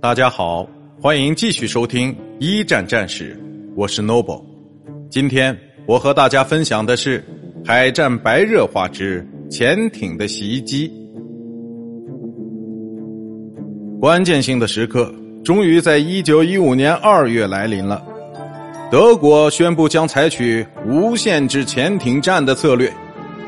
大家好，欢迎继续收听一战战史，我是 Noble。今天我和大家分享的是海战白热化之潜艇的袭击。关键性的时刻终于在一九一五年二月来临了，德国宣布将采取无限制潜艇战的策略，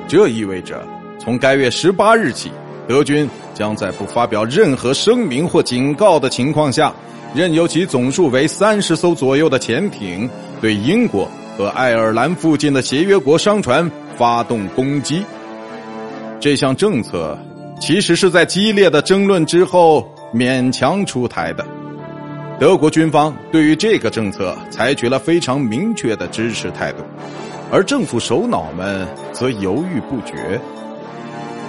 这意味着从该月十八日起。德军将在不发表任何声明或警告的情况下，任由其总数为三十艘左右的潜艇对英国和爱尔兰附近的协约国商船发动攻击。这项政策其实是在激烈的争论之后勉强出台的。德国军方对于这个政策采取了非常明确的支持态度，而政府首脑们则犹豫不决。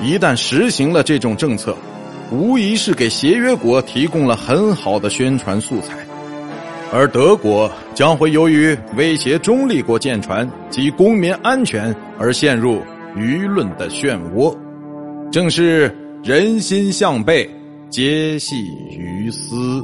一旦实行了这种政策，无疑是给协约国提供了很好的宣传素材，而德国将会由于威胁中立国舰船及公民安全而陷入舆论的漩涡，正是人心向背，皆系于斯。